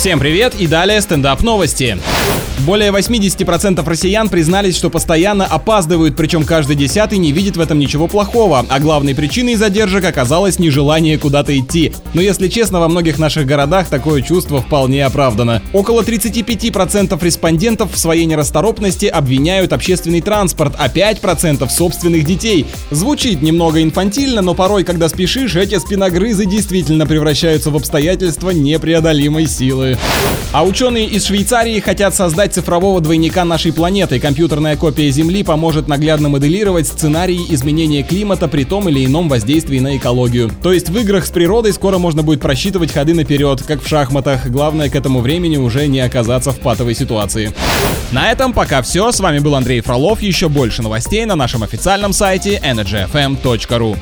Всем привет и далее стендап новости. Более 80% россиян признались, что постоянно опаздывают, причем каждый десятый не видит в этом ничего плохого, а главной причиной задержек оказалось нежелание куда-то идти. Но если честно, во многих наших городах такое чувство вполне оправдано. Около 35% респондентов в своей нерасторопности обвиняют общественный транспорт, а 5% собственных детей. Звучит немного инфантильно, но порой, когда спешишь, эти спиногрызы действительно превращаются в обстоятельства непреодолимой силы. А ученые из Швейцарии хотят создать цифрового двойника нашей планеты. Компьютерная копия Земли поможет наглядно моделировать сценарии изменения климата при том или ином воздействии на экологию. То есть в играх с природой скоро можно будет просчитывать ходы наперед, как в шахматах. Главное к этому времени уже не оказаться в патовой ситуации. На этом пока все. С вами был Андрей Фролов. Еще больше новостей на нашем официальном сайте energyfm.ru.